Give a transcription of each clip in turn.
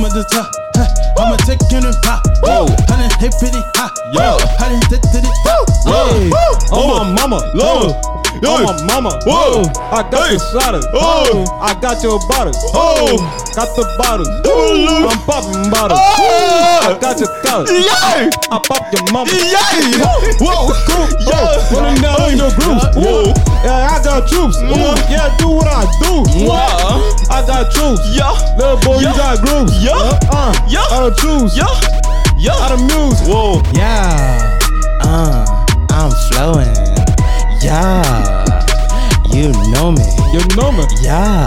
I'ma just huh, huh, I'ma take it and pop. Whoa, I done hit pretty hot. Yo, I done did the top. Whoa, oh my mama, love. Oh my mama, whoa! I got hey. the slaughter, oh! I got your bottles, oh! Got the bottles, I'm popping bottles, oh. I got your collars, yeah. I pop your mama, yeah. whoa! Cool, yeah. running down in your group, whoa! Yeah, I got troops, mm. yeah, do what I do, wow. I got troops, yeah, little boy, yeah. you got grooves don't choose. Yeah! Yeah! I don't muse. Whoa! Yeah, uh, I'm flowing. Yeah, you know me. You know me. Yeah,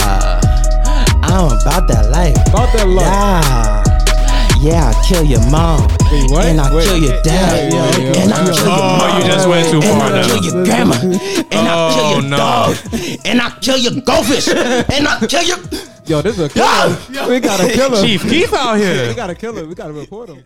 I'm about that life. About that life. Yeah, yeah, I kill your mom. Wait. And I Wait. kill your dad. Yeah, yeah, yeah, and I kill your Oh, mom. you just went too and far I now. kill your grandma. And I kill Oh, your no. dog. And I kill your goldfish. and I kill your. Yo, this is a killer. We got a killer. Chief Keef out here. We here. got a killer. We got to report him.